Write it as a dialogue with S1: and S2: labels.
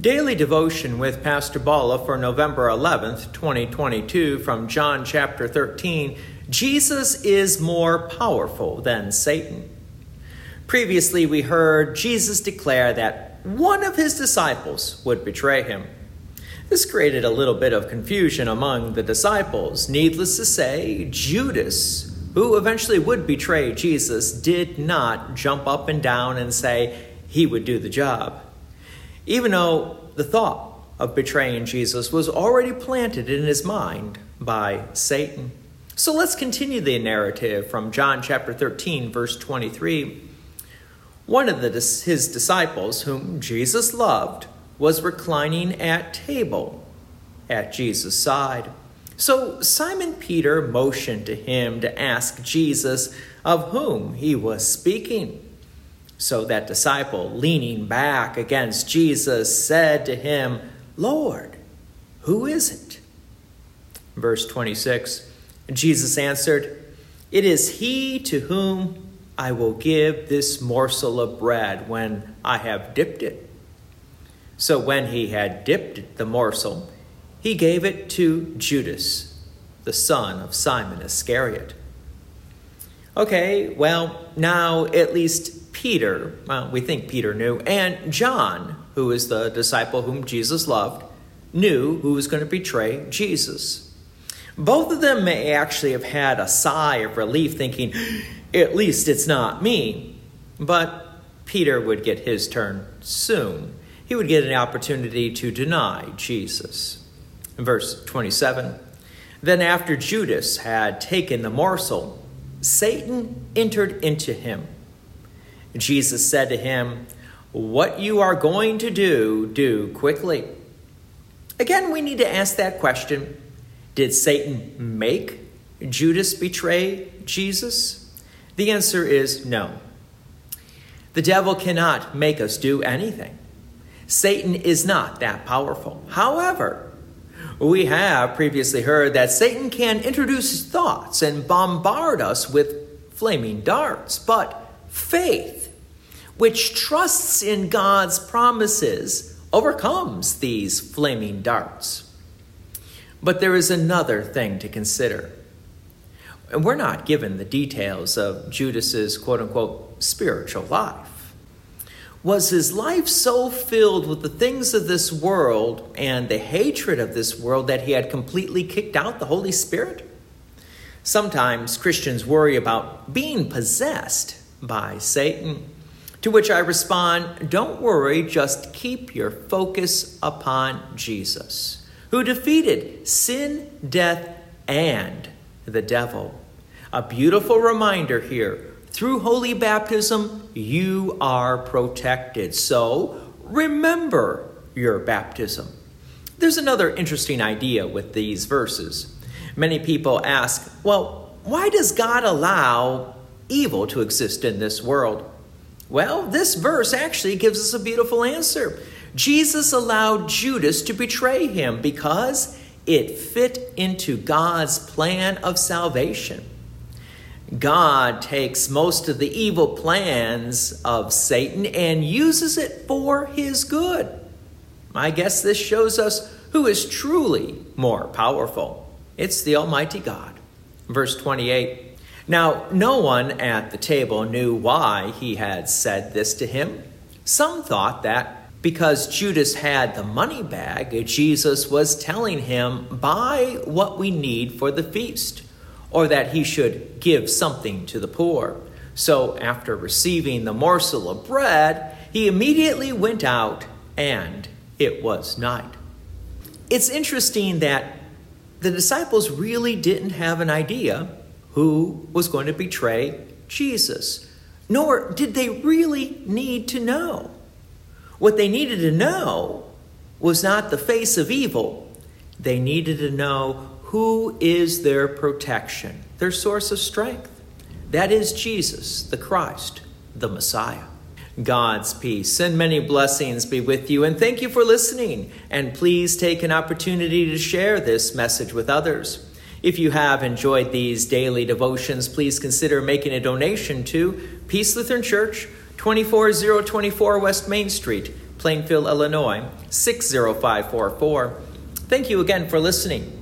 S1: Daily devotion with Pastor Bala for November 11th, 2022, from John chapter 13 Jesus is more powerful than Satan. Previously, we heard Jesus declare that one of his disciples would betray him. This created a little bit of confusion among the disciples. Needless to say, Judas, who eventually would betray Jesus, did not jump up and down and say he would do the job even though the thought of betraying Jesus was already planted in his mind by Satan. So let's continue the narrative from John chapter 13, verse 23. One of the, his disciples, whom Jesus loved, was reclining at table at Jesus' side. So Simon Peter motioned to him to ask Jesus of whom he was speaking. So that disciple, leaning back against Jesus, said to him, Lord, who is it? Verse 26 Jesus answered, It is he to whom I will give this morsel of bread when I have dipped it. So when he had dipped the morsel, he gave it to Judas, the son of Simon Iscariot. Okay, well, now at least Peter, well, we think Peter knew, and John, who is the disciple whom Jesus loved, knew who was going to betray Jesus. Both of them may actually have had a sigh of relief, thinking, at least it's not me. But Peter would get his turn soon. He would get an opportunity to deny Jesus. In verse 27, then after Judas had taken the morsel, Satan entered into him. Jesus said to him, What you are going to do, do quickly. Again, we need to ask that question Did Satan make Judas betray Jesus? The answer is no. The devil cannot make us do anything. Satan is not that powerful. However, we have previously heard that Satan can introduce thoughts and bombard us with flaming darts, but faith which trusts in God's promises, overcomes these flaming darts. But there is another thing to consider. And we're not given the details of Judas's quote unquote spiritual life. Was his life so filled with the things of this world and the hatred of this world that he had completely kicked out the Holy Spirit? Sometimes Christians worry about being possessed by Satan. To which I respond, Don't worry, just keep your focus upon Jesus, who defeated sin, death, and the devil. A beautiful reminder here through holy baptism, you are protected. So remember your baptism. There's another interesting idea with these verses. Many people ask, well, why does God allow evil to exist in this world? Well, this verse actually gives us a beautiful answer. Jesus allowed Judas to betray him because it fit into God's plan of salvation. God takes most of the evil plans of Satan and uses it for his good. I guess this shows us who is truly more powerful. It's the Almighty God. Verse 28 now, no one at the table knew why he had said this to him. Some thought that because Judas had the money bag, Jesus was telling him, Buy what we need for the feast, or that he should give something to the poor. So, after receiving the morsel of bread, he immediately went out, and it was night. It's interesting that the disciples really didn't have an idea who was going to betray Jesus. Nor did they really need to know. What they needed to know was not the face of evil, they needed to know who is their protection, their source of strength. That is Jesus, the Christ, the Messiah. God's peace and many blessings be with you, and thank you for listening. And please take an opportunity to share this message with others. If you have enjoyed these daily devotions, please consider making a donation to Peace Lutheran Church, 24024 West Main Street, Plainfield, Illinois 60544. Thank you again for listening.